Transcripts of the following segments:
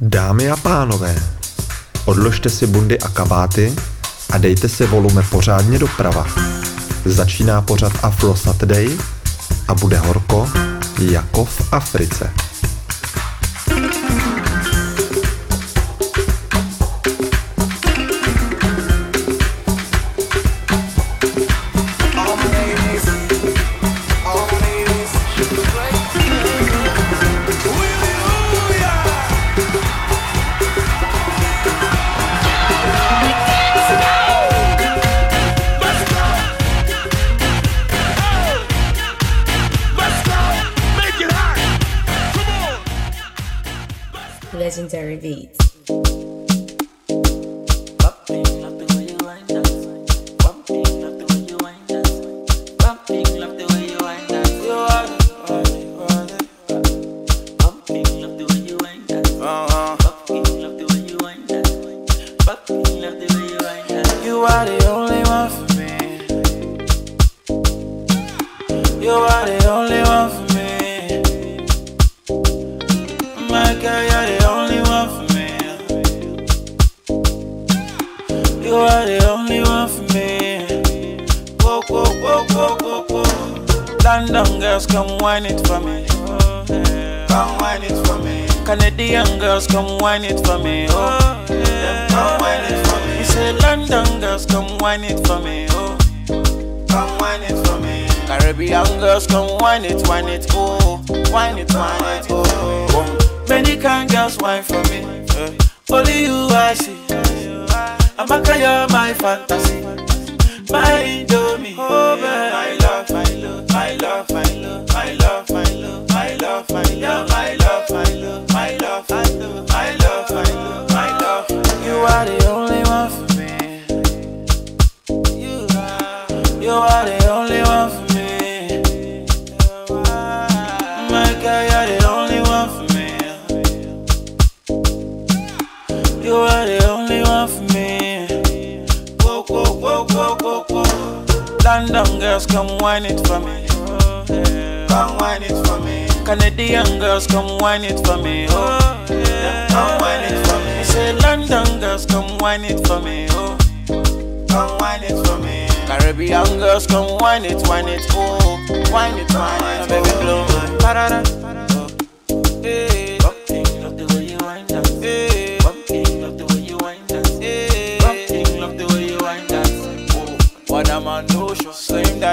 Dámy a pánové, odložte si bundy a kabáty a dejte si volume pořádně doprava. Začíná pořad Afro Saturday a bude horko jako v Africe. Caribbean girls, come wine it, wine it, oh, wine it, wine it, oh. Many kind girls wine for me. eh. Only you I see. I'm a you're my fantasy. My Indomie. Oh, love, London girls, come wine it for me. Come wine it for me. Canadian girls, come wine it for me. Oh, yeah. Come wine it for me. Say London girls, come wine it for me. Oh, come wine it for me. Caribbean girls, come wine it, wine it, oh, wine it, wine it, baby, blow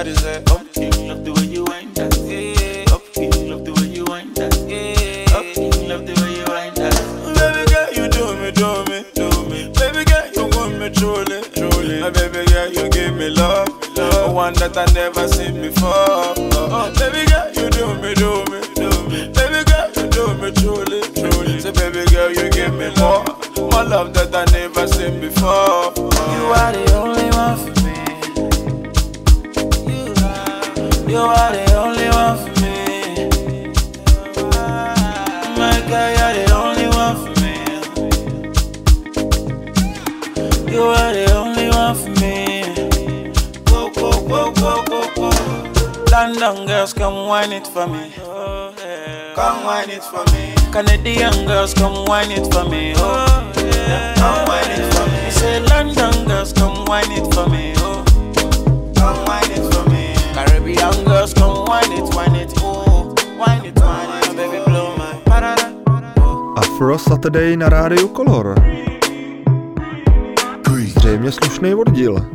that is it. Bumping, love the way you wind that. Hey. Bumping, love the way you wind that. Hey. Bumping, love the way you wind that. Baby girl, you do me, do me, do me. Baby girl, you want me truly, truly. My baby girl, you give me love, love. One that I never seen before. Oh, baby girl, you do me, do me, do me. Baby girl, you do me truly, truly. Say, baby girl, you give me more, more love that I never seen before. Girls, come wine it for me. Come wine it for me. Canadian girls, come wine it for me. Oh, yeah. Come wine it for me. Say London girls, come wine it for me. Oh, come wine it for me. Caribbean girls, come wine it, wine it, oh, wine it, wine it, baby, blow my parada. Afro Saturday na rádiu Color. Zřejmě slušný oddíl.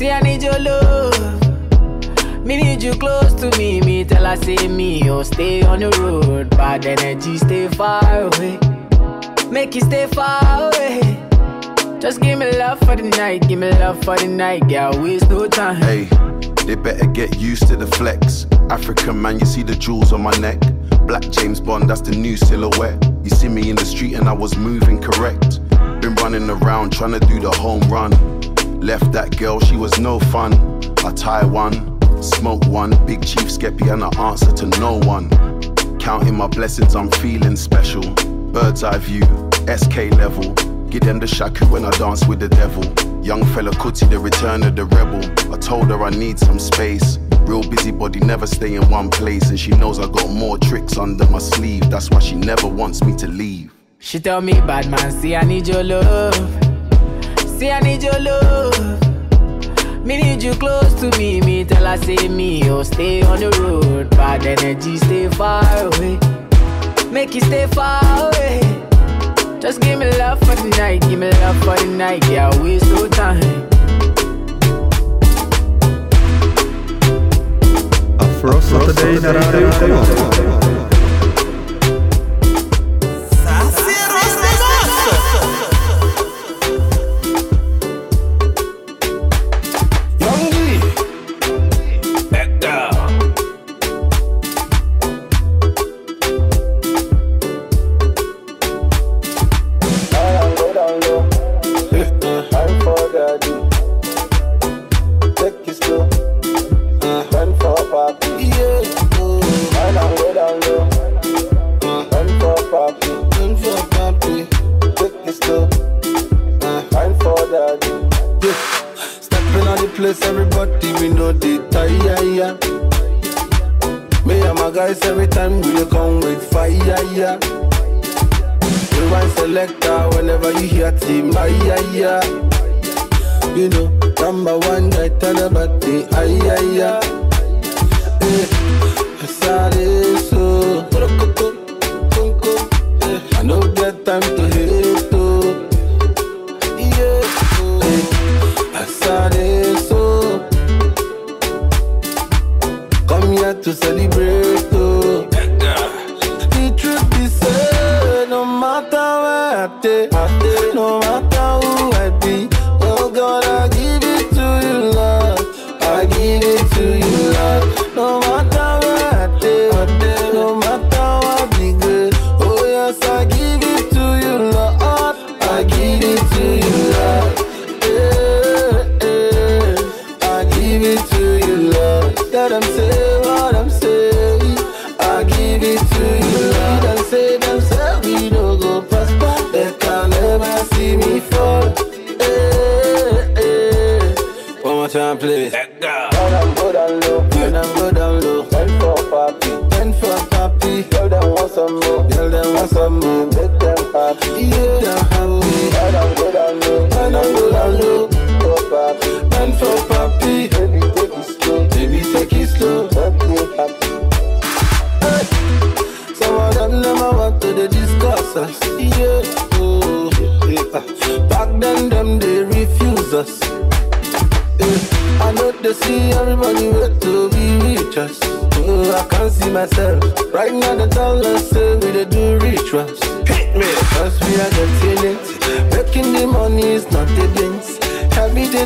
See I need your love. Me need you close to me. Me tell her say me, oh stay on the road. Bad energy, stay far away. Make you stay far away. Just give me love for the night, give me love for the night, girl. Waste no time. Hey, they better get used to the flex. African man, you see the jewels on my neck. Black James Bond, that's the new silhouette. You see me in the street and I was moving correct. Been running around trying to do the home run. Left that girl, she was no fun. I tie one, smoke one, big chief skeppy, and I answer to no one. Counting my blessings, I'm feeling special. Bird's eye view, SK level. Give them the shaku when I dance with the devil. Young Fela Kuti, the return of the rebel. I told her I need some space. Real busybody, never stay in one place. And she knows I got more tricks under my sleeve. That's why she never wants me to leave. She tell me, bad man, see I need your love. See I need your love. Me need you close to me. Me tell her say me, oh stay on the road. Bad energy, stay far away. Make you stay far away. Just give me love for the night, give me love for the night, yeah, waste no time. Afro Saturday na rádiu Color. place,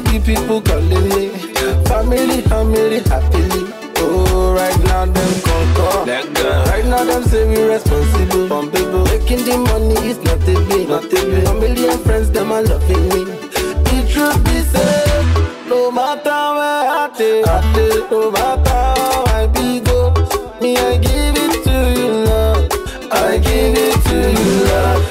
the people calling me. Family, family, happily. Oh, right now them concur. Right now them say we responsible. From people making the money is not a bit, not a bit. Family and friends them are loving me. The truth be said, no matter where I take, I take, no matter how I be go, me I give it to you, love. I give it to you, love.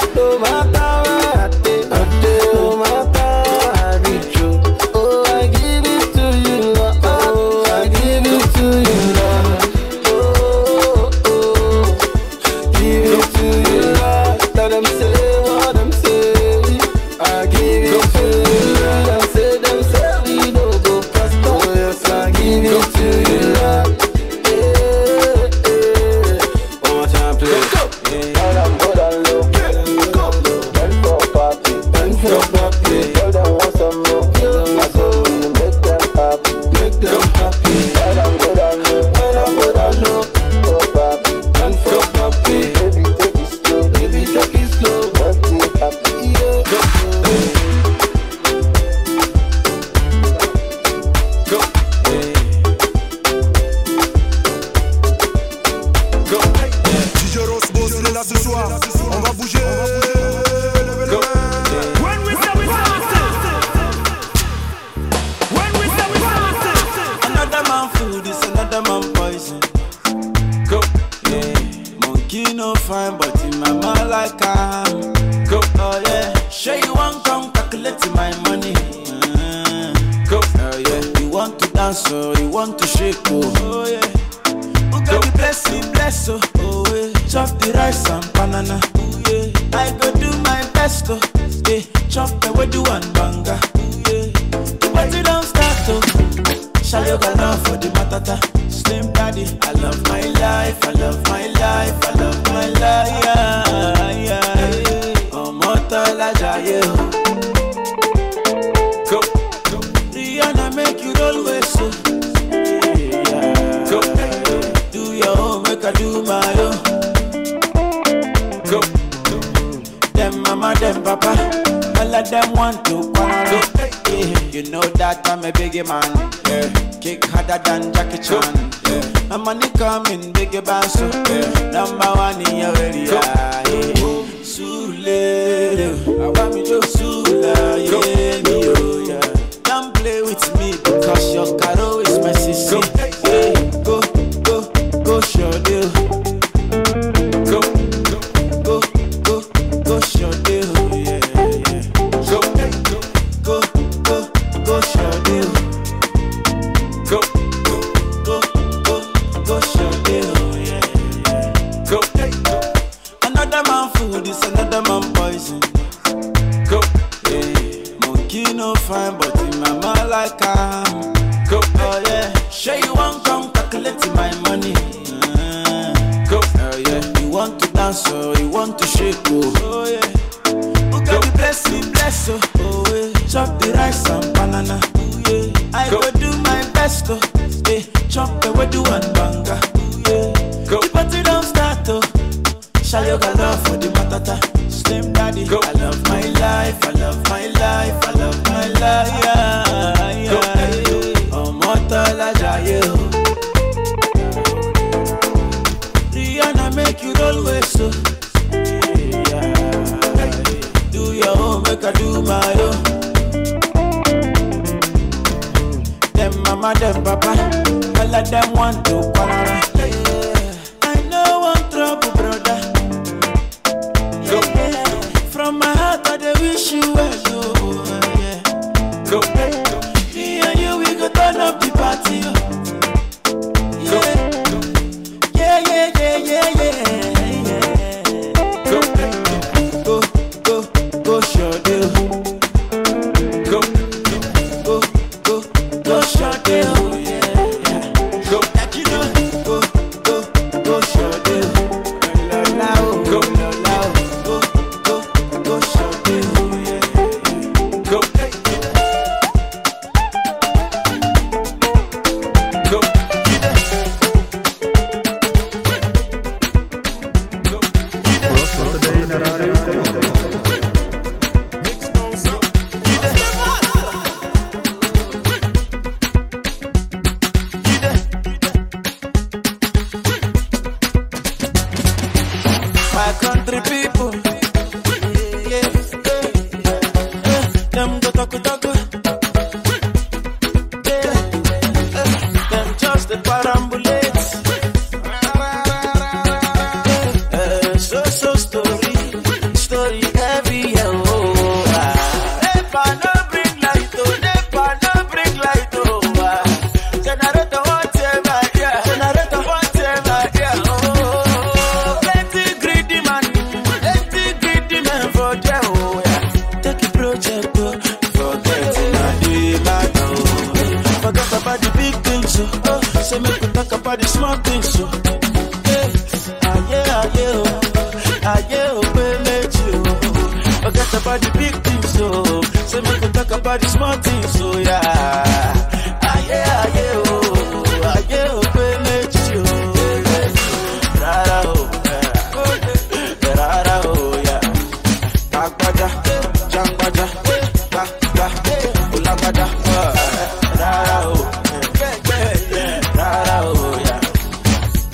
oh, want to shake, oh. oh yeah. Who got the blessing, bless, oh, oh yeah. Chop the rice and banana, oh yeah. I go do my best, oh, yeah. Chop the wedu and banga, oh yeah. The party don't start, oh. Shall you go now for the matata? Slim daddy, I love my life, I love my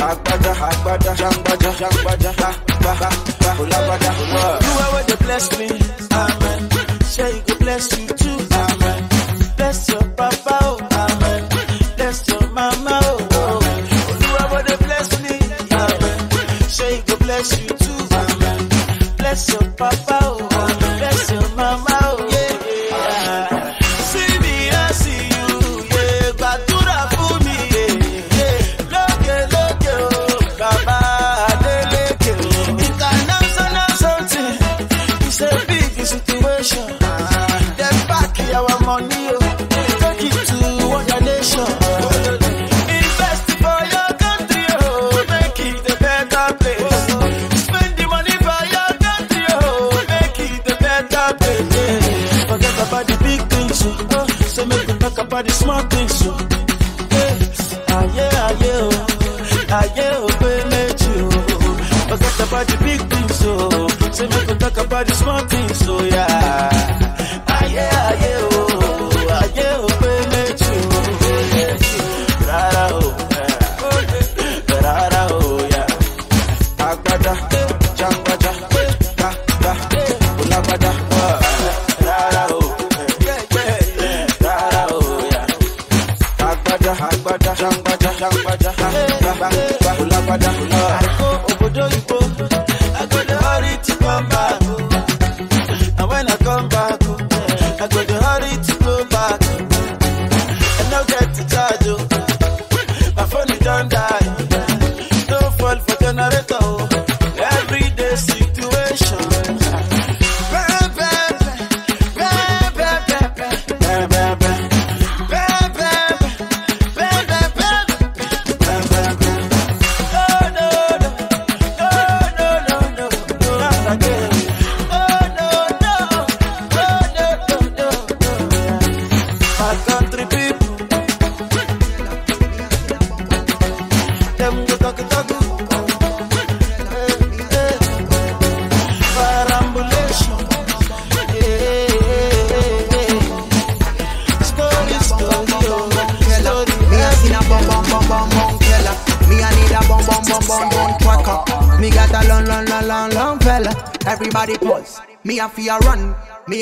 Agbaja, agbaja, ba, ba, ulagbaja, ah. You are where they bless me, amen. Say you go bless you too, amen. Bless your papa, oh, amen. Bless your mama, oh, oh. You are where they bless me, amen. Say you go bless you too, amen. Bless your papa, smart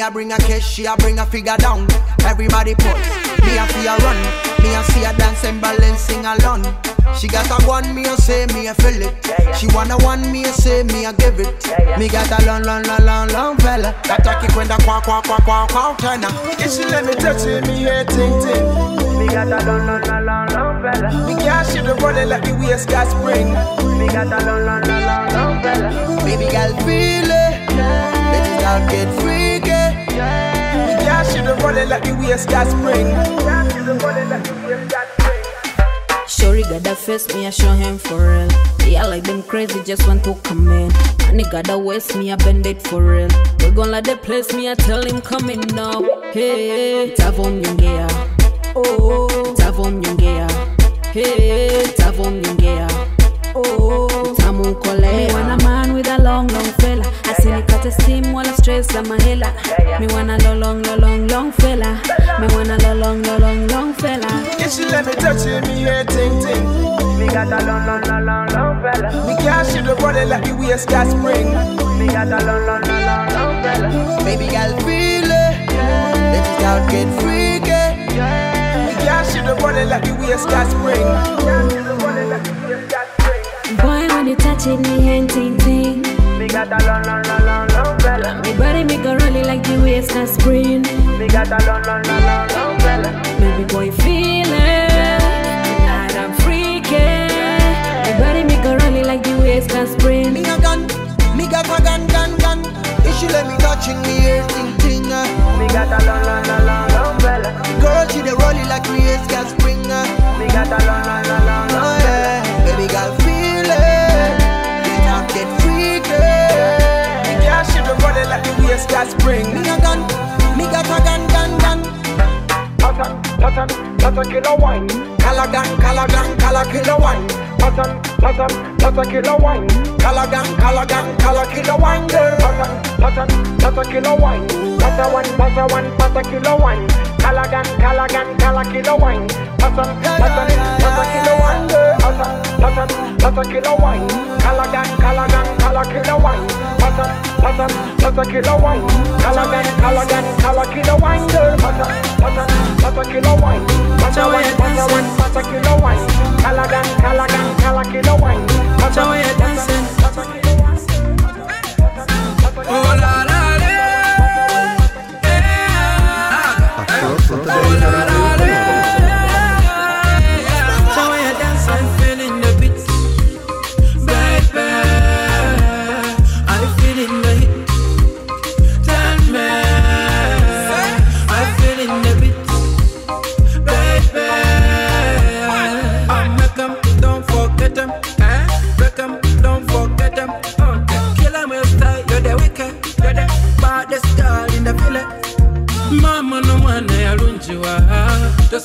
a bring a cash, she a bring a figure down. Everybody pause. Me a fear run. Me a see a dance and balance sing along. She got a one, me a say, me a feel it. She wanna one, me a say, me a give it. Me got a long, long, long, long, long fella. Ataki kwenda kwa kwa kwa kwa kwa tena. If she let me touch it, me hear ting ting. Me got a long, long, long, long, long fella. Me girl, she the rolling like the waist got spring. Me got a long, long, long, long, long fella. Baby girl, feel it. Baby girl, get freaky. Me girl, she the rolling like the waist got spring. Shorty got that face, me I show him for real. Yeah, like them crazy, just want to come in. And he got that waist, me I bend it for real. We gon' let the place, me I tell him coming now. Hey, tavom nyongea. Oh, tavom nyongea. Hey, tavom nyongea. Oh, tamu kole. Me want a man with a long, long fella. I see me cut a steam while I stress on my hella. Me want a long, long, long, long, long fella. Me want a long, long, long, long fella. If she let me touch it, me hear ting ting. Me got a long, long, long, long, long fella. Me girl, she the rolling like the waist got spring. Me got a long, long, long, long, long fella. Baby girl, feel it. Baby girl, get freaky. Me girl, she the rolling like the waist got spring. Boy, when you touch it, me ain't ting ting. Me got a long, long, long, long, long fella. Me body make go rolling like the waist can spring. Me got a long, long, long, long, long fella. Baby boy, feel it. Tonight I'm freaking. Me body make go rolling like the waist can spring. Me a gun, me got a gun, gun, gun. If she let me touching me here, ting ting. uh. Me got a long, long, long, long, long fella. Girl, she the rolling like we is gas spring. uh. Me got a long, long, long, long, them we run it like the waves can spring. Me a gun, me got a gun, gun, gun. Pattern, pattern, pattern killer wine. Color down, color color killer wine. Pattern, pattern, pattern killer wine. Color down, color color killer wine, girl. Butter, butter kilo wine. Butter one, butter one, butter kilo wine. Calagan, Calagan, Cala kilo wine. Butter, butter, butter kilo wine. Butter, butter, butter kilo wine. Calagan, Calagan, Cala kilo wine. Butter, butter, butter kilo wine. Calagan, Calagan, Cala kilo wine. Butter, butter, butter kilo wine. Butter one, butter one, butter kilo wine. Calagan, Calagan, Cala kilo wine. Butter, butter, butter kilo wine. Hola.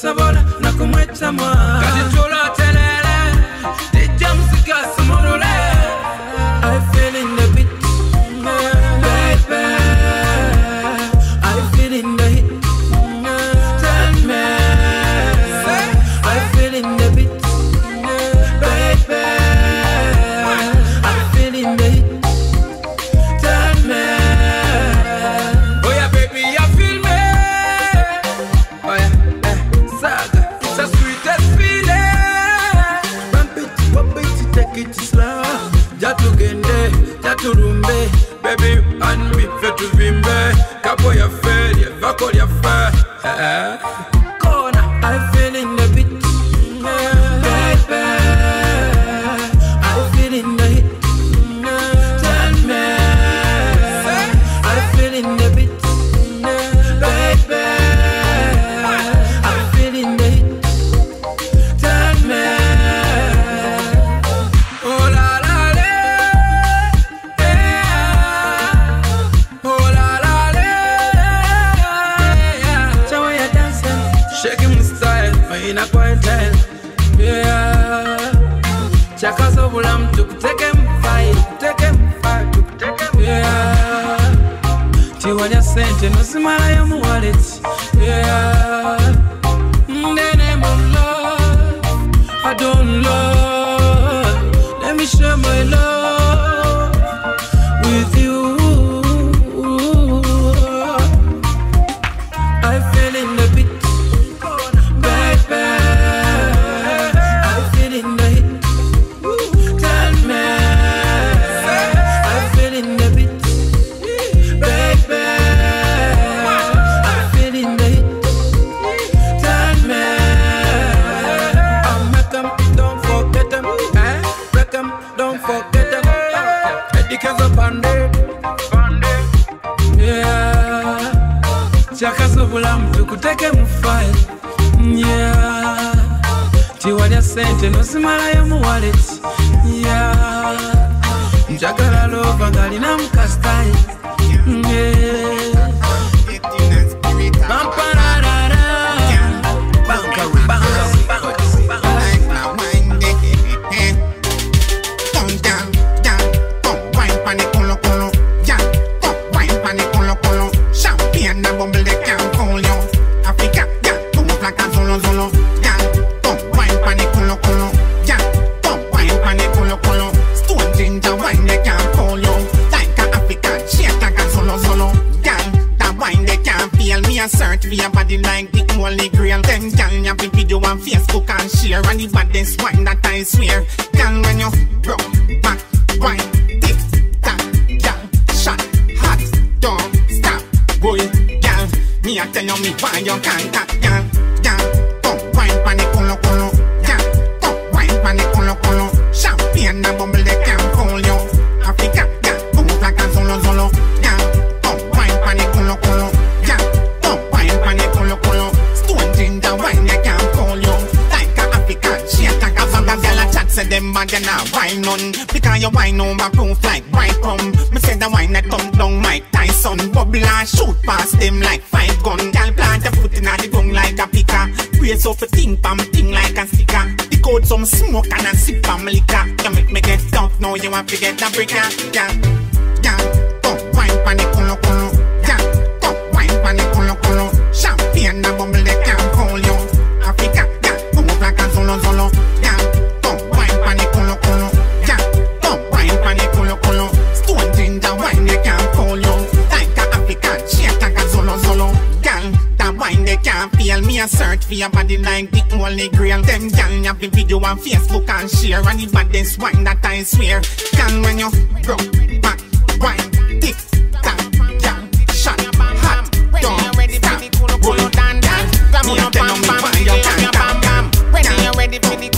sabona na kumwecha mwana fuck, get them fuck. Medicals up chakasobula mtu kuteke mufile tiwalya sente nosimalayo muwaleti njagala lova galina mukasitayi Yeah. Shoot past them like five gun. Gal plant a foot in the ground like a picker. Brace off a thing pam thing like a sticker. The code some smoke and a sip pam liquor. You make me get tough now you want to get a breaker. Yeah, for your body like the holy grail. Them girl have the video on Facebook and share and the baddest wine that I swear. Girl, when you broke back wine, tick tock, girl, shot hot, don't stop, roll down down. Grab on your bam bam, me on your bam bam. When you ready for the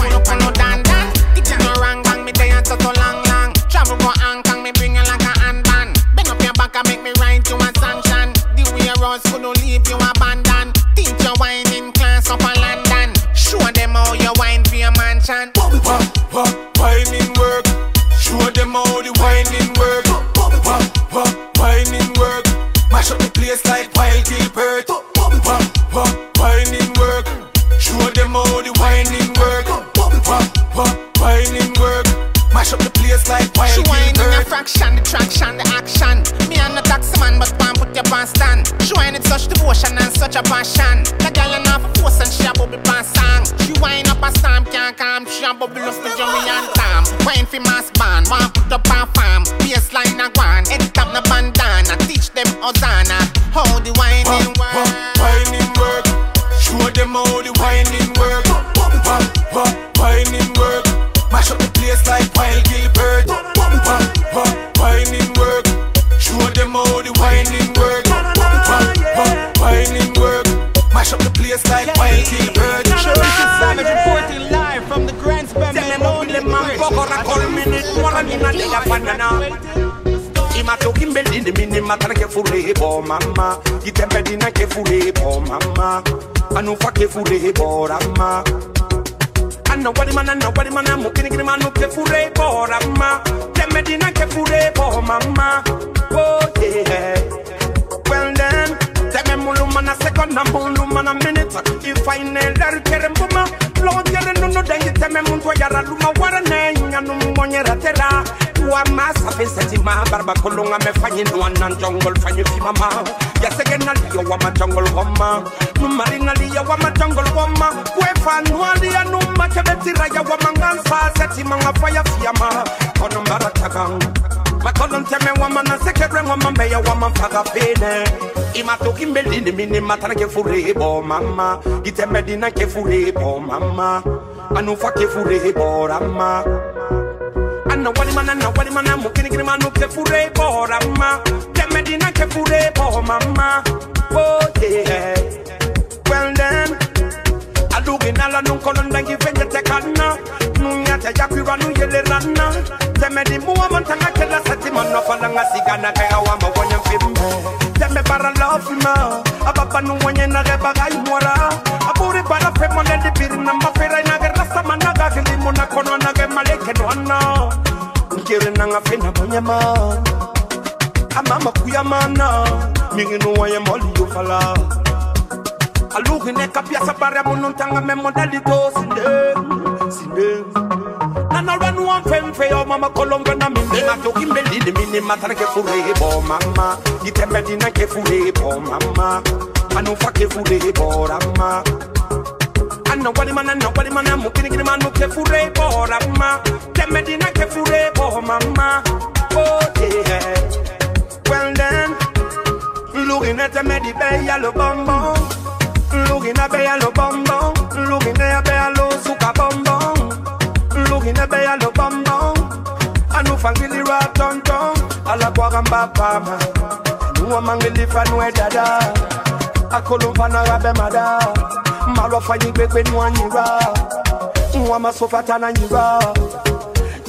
whine up a storm, can't calm. She a bubble up and Tom. Whine for mass band, one put up a farm. Baseline a guan, head top na bandana. Teach them Hosanna, how the whining work. Whining work. Show them how the whining work. Whining work. Mash up the place like Wild Gilbert. Whining work. Show them how the whining work. Wha- wha- Whining work. Mash up the place like Wild Gilbert. Savage reporting live from the Grand Spam imatokimbelini mini matana ke fure bo mama. Itembedina ke fure bo mama. Anufa ke fure bo rama. Anna wadi mana anna wadi mana mukini kini manu ke fure bo rama. Tembedina ke fure bo mama. Oh yeah mulu mana second na mulu mana minute. If I never kere mbuma lo jere nunu dengi teme mungu yara luma wara ne nyanu monyera tera wa masa feseti ma barba kolonga me fanyi no nan jungle fanyi fi mama ya sege na liyo wa ma jungle wama numari na liyo wa ma jungle wama kwe fanwa liya numa kebeti raya wa mangansa seti manga faya fiyama kono mbaratagang makolon teme wama na sekere wama meya wama faga fene imatoki mbelini mini matana ke fure bo mama. Gitembe dina ke fure bo mama. Anufa ke fure bo rama. Anna wali mana anna wali mana mukini kini manu ke fure bo rama. Tembe dina ke fure bo mama. Oh yeah. Well then alugi nala nun kolon dangi venye tekana nte yakwiranuyelelana temelimuwa montangakela satimanofolanga siganakayawa mawonye mfimbe teme baralofima abapanuwonye nage bagaimwora aburi barafemo lelibirina mafirainagerasamanagakilimu nakono nage malekenwana nkirinanga fina monyema amama kuyamana minginuwaye moliyufala aluhine kapiasa barya mununtanga memodalidosinde sinde nana ranu an fɛn fɛ o mama kolonga na min bɛ na toki mbeli de mini matara ke fure bo mama. Itembe dina ke fure bo mama. Anu fa ke fure bo rama anna wali mana na wali mana mukini kini manu ke fure bo rama tembe dina ke fure bo mama. Oh yeah. Well then looking at the medi bay yellow bonbon looking at bay yellow bonbon looking at bay yellow tonton ala kwa gamba pama anu mangili fanwe dada. Akolo fana rabe mada malo fanyi gbegbe nu anyira nwa masofata na nyira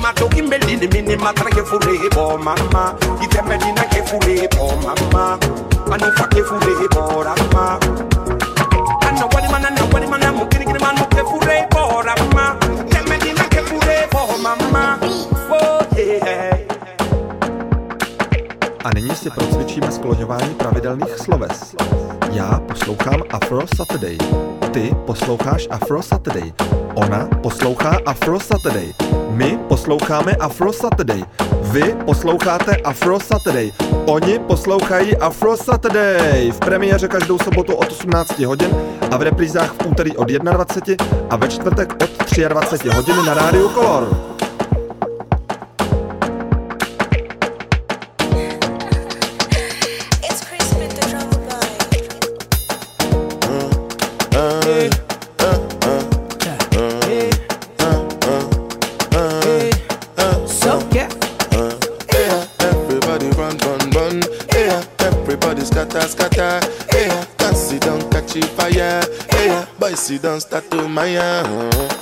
siga buat kuya muga me yoma tuma Akala si nuwa maga me yoma bama pama Mina falega champagne sarana na buma Mina falega jack sarana fandoga buma Aminiki ya manyaga dene Anu alo nuara Anu alo nuara imatoki mbelini mini matara ke fure bo mama. Itemedina ke fure bo mama. Anufa ke fure bo rama. Anna wali mana na wali mana mukini kini manu ke fure bo rama. Temedina ke fure bo mama. Oh yeah. A nyní si procvičíme skloňování pravidelných sloves. Já poslouchám Afro Saturday. Ty posloucháš Afro Saturday. Ona poslouchá Afro Saturday. My posloucháme Afro Saturday. Vy posloucháte Afro Saturday. Oni poslouchají Afro Saturday. V premiéře každou sobotu od 18 hodin a v reprízách v úterý od 21 a ve čtvrtek od 23 hodin na rádiu Color. Yeah, boys sit down, start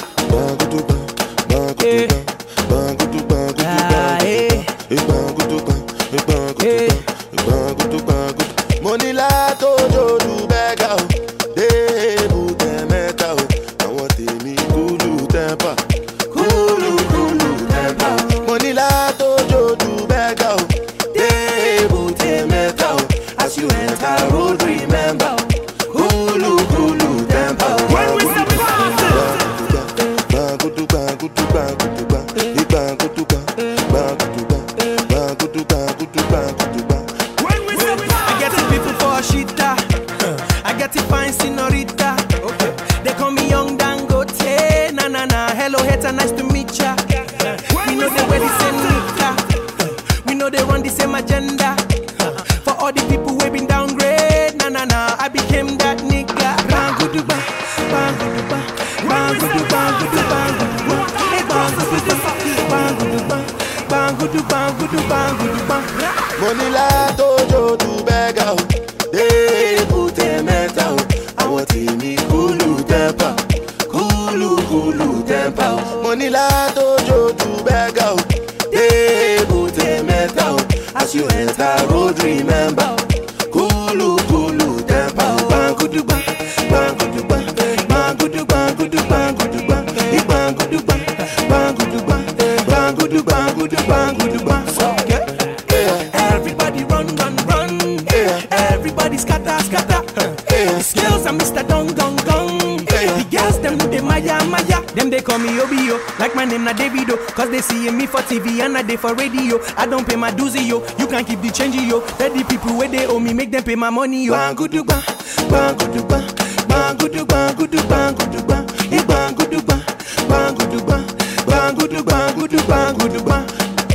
for TV and I they for radio. I don't pay my dues, yo. You can keep the change, yo. Let the people where they owe me, make them pay my money, yo. Bangudu bang, bangudu bang, bangudu bangudu bangudu bang, eh bangudu bang, bangudu bang, bangudu bangudu bangudu bang.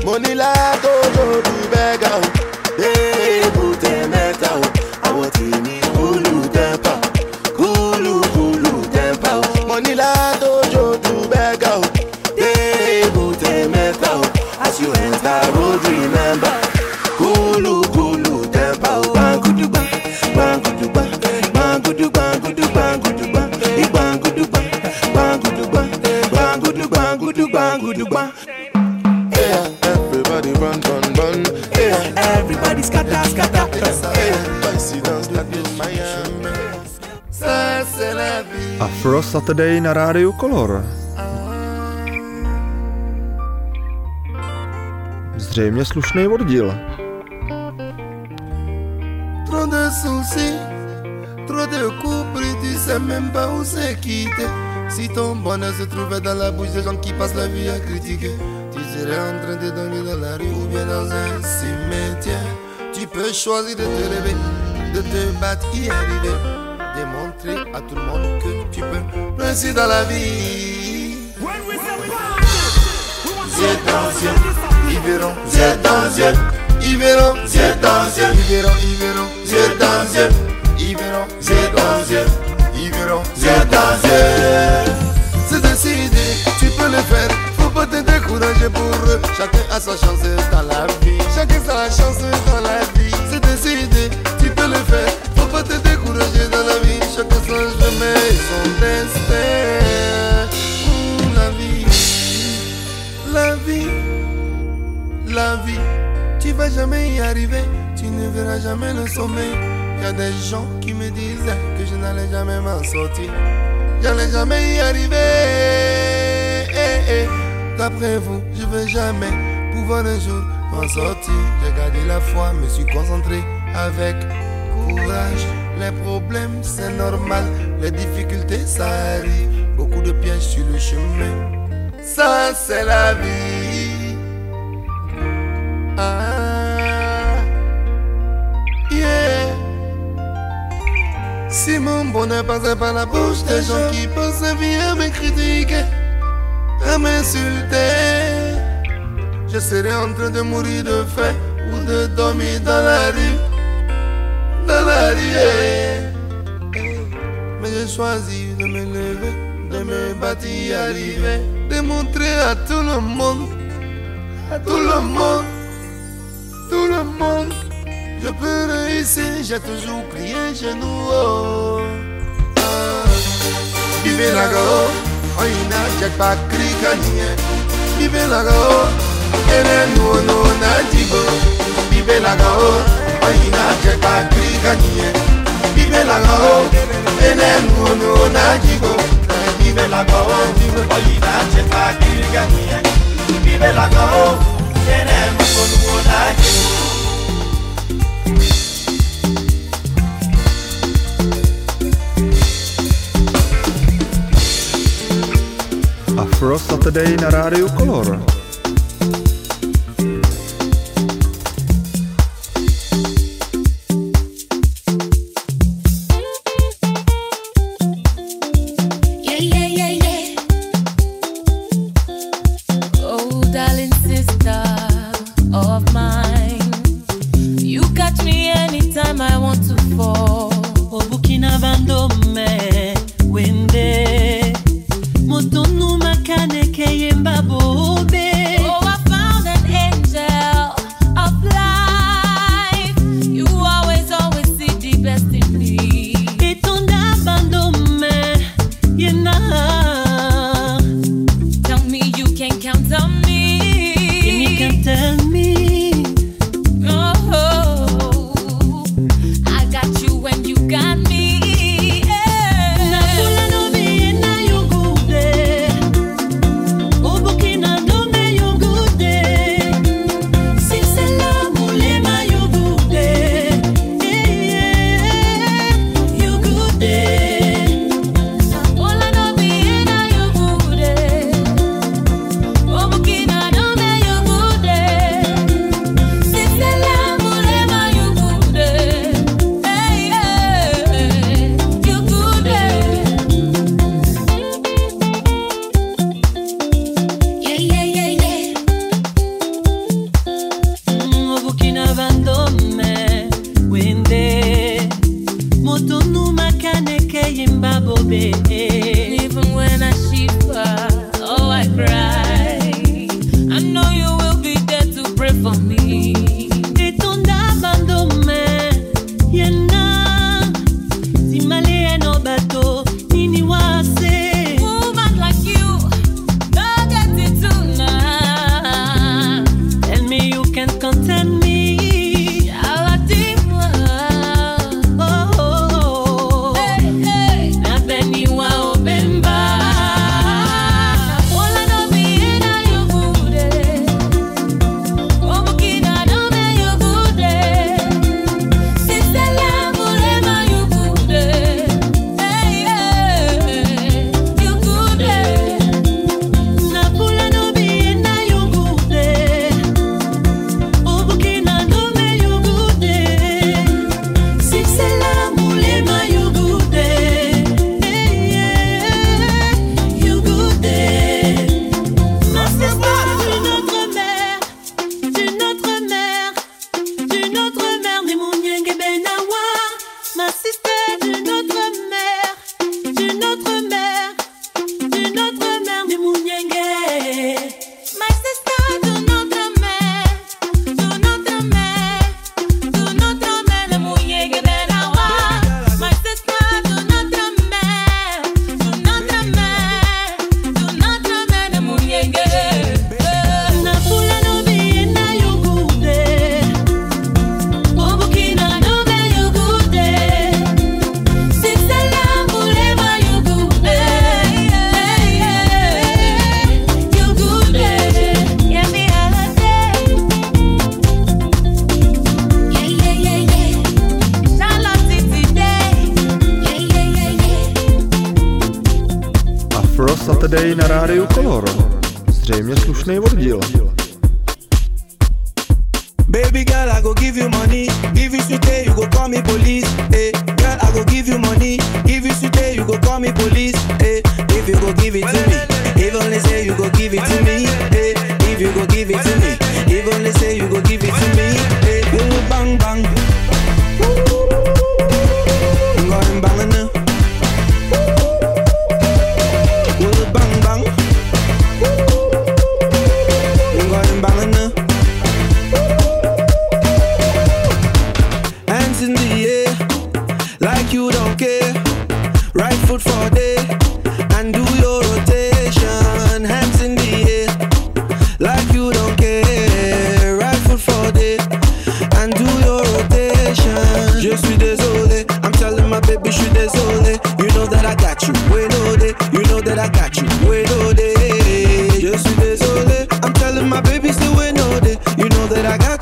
Money la tojo du bega o, debu temeta o. Àwọn tèmi kúlù Saturday na rádiu Color. Zřejmě slušný oddíl. De. Si ton bonheur se trouvait dans la bouche des gens qui passent la vie à critiquer, tu serais en train de dormir dans la rue ou bien dans un cimetière. Tu peux choisir de te lever, de te battre, y arriver, démontrer à tout le monde que Ainsi dans la vie. Yeux dans yeux, ils verront. Yeux dans yeux, ils verront. Yeux dans yeux, ils verront. Ils verront. Dans yeux, ils verront. Yeux dans yeux. ils verront. C'est dansé, c'est décidé, tu peux le faire. Faut pas te décourager pour eux. Chacun a sa chance dans la vie. Chacun sa chance dans la vie. Jamais y arriver, tu ne verras jamais le sommet. Y a des gens qui me disaient que je n'allais jamais m'en sortir. J'allais jamais y arriver. Eh. D'après vous, je vais jamais pouvoir un jour m'en sortir. J'ai gardé la foi, me suis concentré avec courage. Les problèmes, c'est normal. Les difficultés, ça arrive. Beaucoup de pièges sur le chemin. Ça, c'est la vie. Bonheur passait par la bouche des gens qui pensaient bien me critiquer, à m'insulter, je serais en train de mourir de faim ou de dormir dans la rue, dans la rue. Mais j'ai choisi de me lever, de me battre, y arriver, de montrer à tout le monde, à tout le monde, tout le monde. Je peux réussir, j'ai toujours prié genoux. Oh. Vive la go, oina jet pa krikanie. Vive la go, ene no no na jigo. Vive la go, oina jet pa krikanie. Vive la go, ene no no na jigo. Vive la go, oina jet pa krikanie. Vive la go, ene no no na jigo. Afro Saturday na rádiu Color.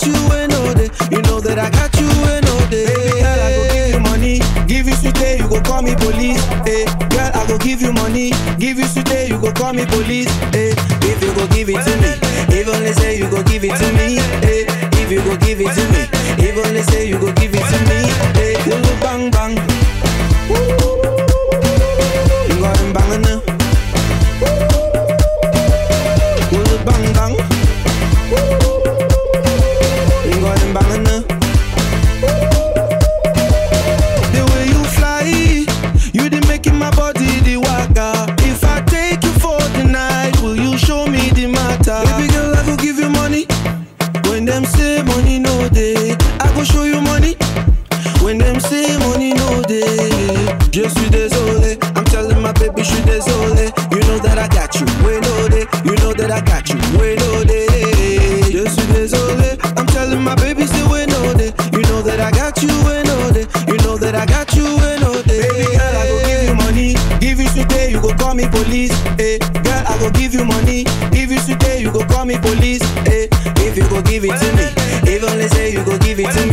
got you when all day. You know that I got you when all day. baby. girl, I go give you money, give you sweet day, you go call me police. Hey, girl, I go give you money, give you sweet day, you go call me police. Hey, if you go give it to me, even they say you go give it to me. Hey, if you go give it to me, even they say call me police, hey. If you go give it to me, if only say you go give it to me.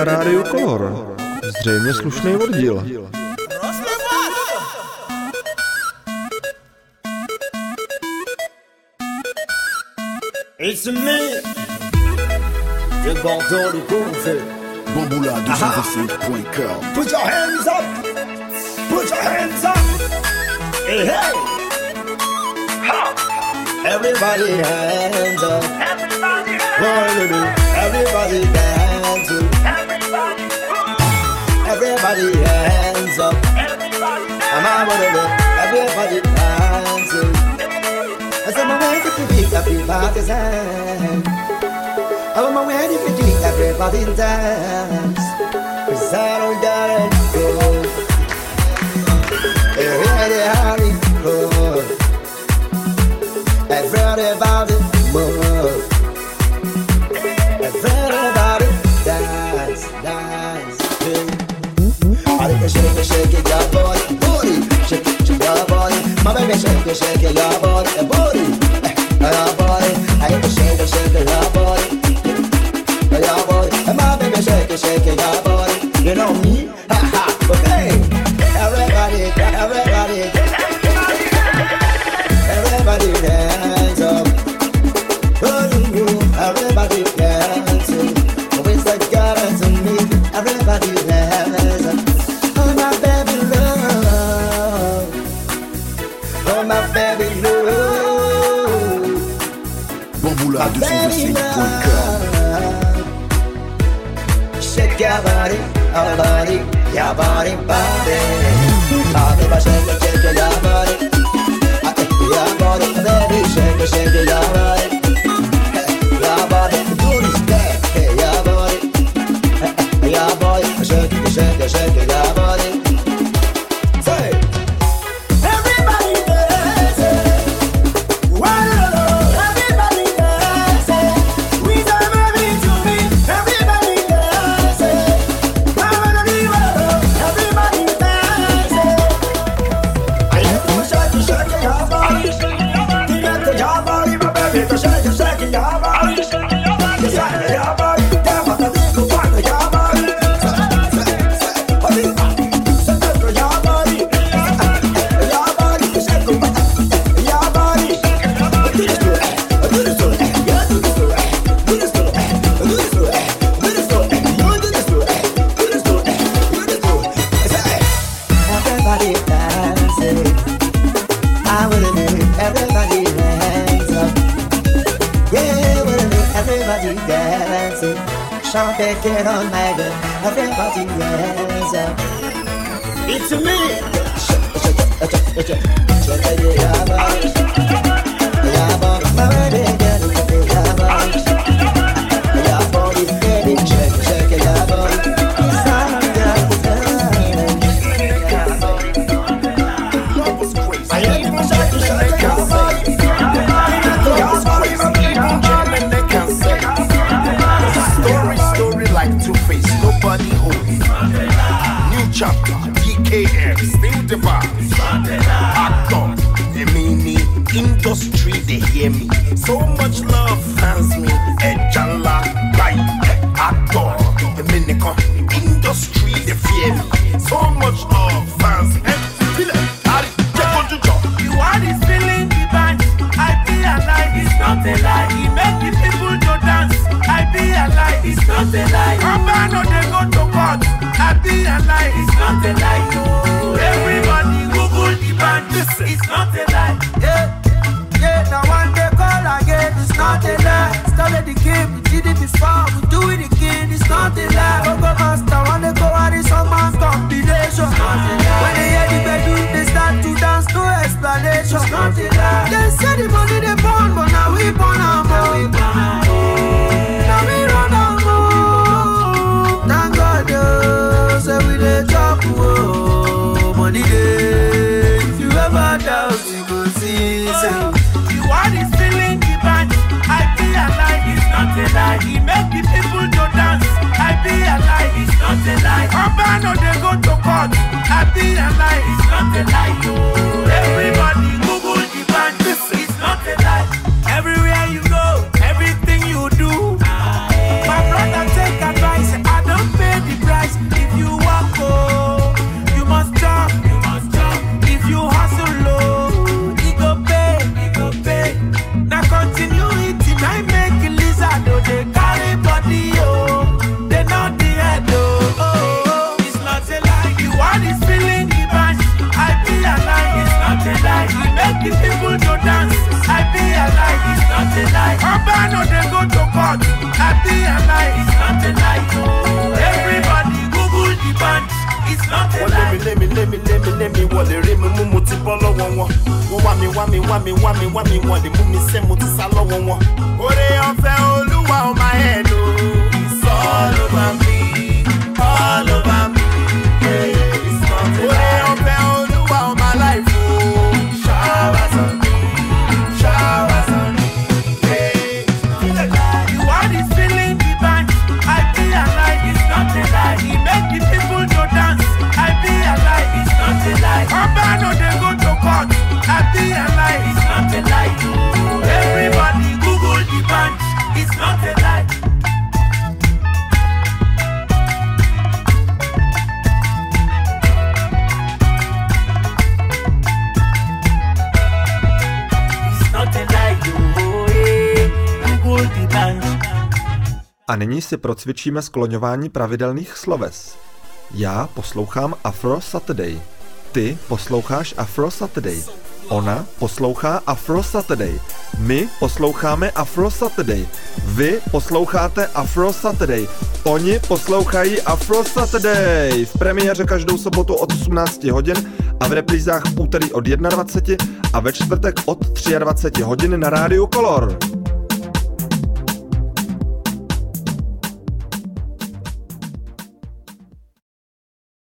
na rádiu Kolor. Zřejmě slušný oddíl. It's me, le bandeur de Corvée. Bamboula225.com Put your hands up, put your hands up. Hey, hey. Ha. Everybody hands up. Everybody hands up. Everybody hands up. Everybody hands up. Everybody I'm out of love. Everybody dancing. I said, my way to predict everybody's hand. I'm my way to predict everybody dance. Cause I don't gotta go. Everybody, hurry, go. Everybody. shake it, shake it, your body. nature. They say the money they burn, but now we burn them. a lie. Oba go to court. Happy and lie. It's not a. Oh. Everybody happy and life is not a life. Everybody Google the band. It's not a night. Wọ́n lé mi lé mi lé mi lé mi lé me. wọ́n lè rí mi ti bọ́ lọ́wọ́ wọn. Wọ́n wá mi wá mi wá mi wá mi wá mi wọ́n lè mú mi mo ti sá lọ́wọ́ wọn. Oore ọ̀fẹ́ Olúwa ọmọ ẹ̀ lò. It's all over me, all over me, yeah, it's not a night. a A nyní si procvičíme skloňování pravidelných sloves. Já poslouchám Afro Saturday. Ty posloucháš Afro Saturday. Ona poslouchá Afro Saturday. My posloucháme Afro Saturday. Vy posloucháte Afro Saturday. Oni poslouchají Afro Saturday. V premiéře každou sobotu od 18 hodin a v reprízách v úterý od 21 a ve čtvrtek od 23 hodin na rádiu Color.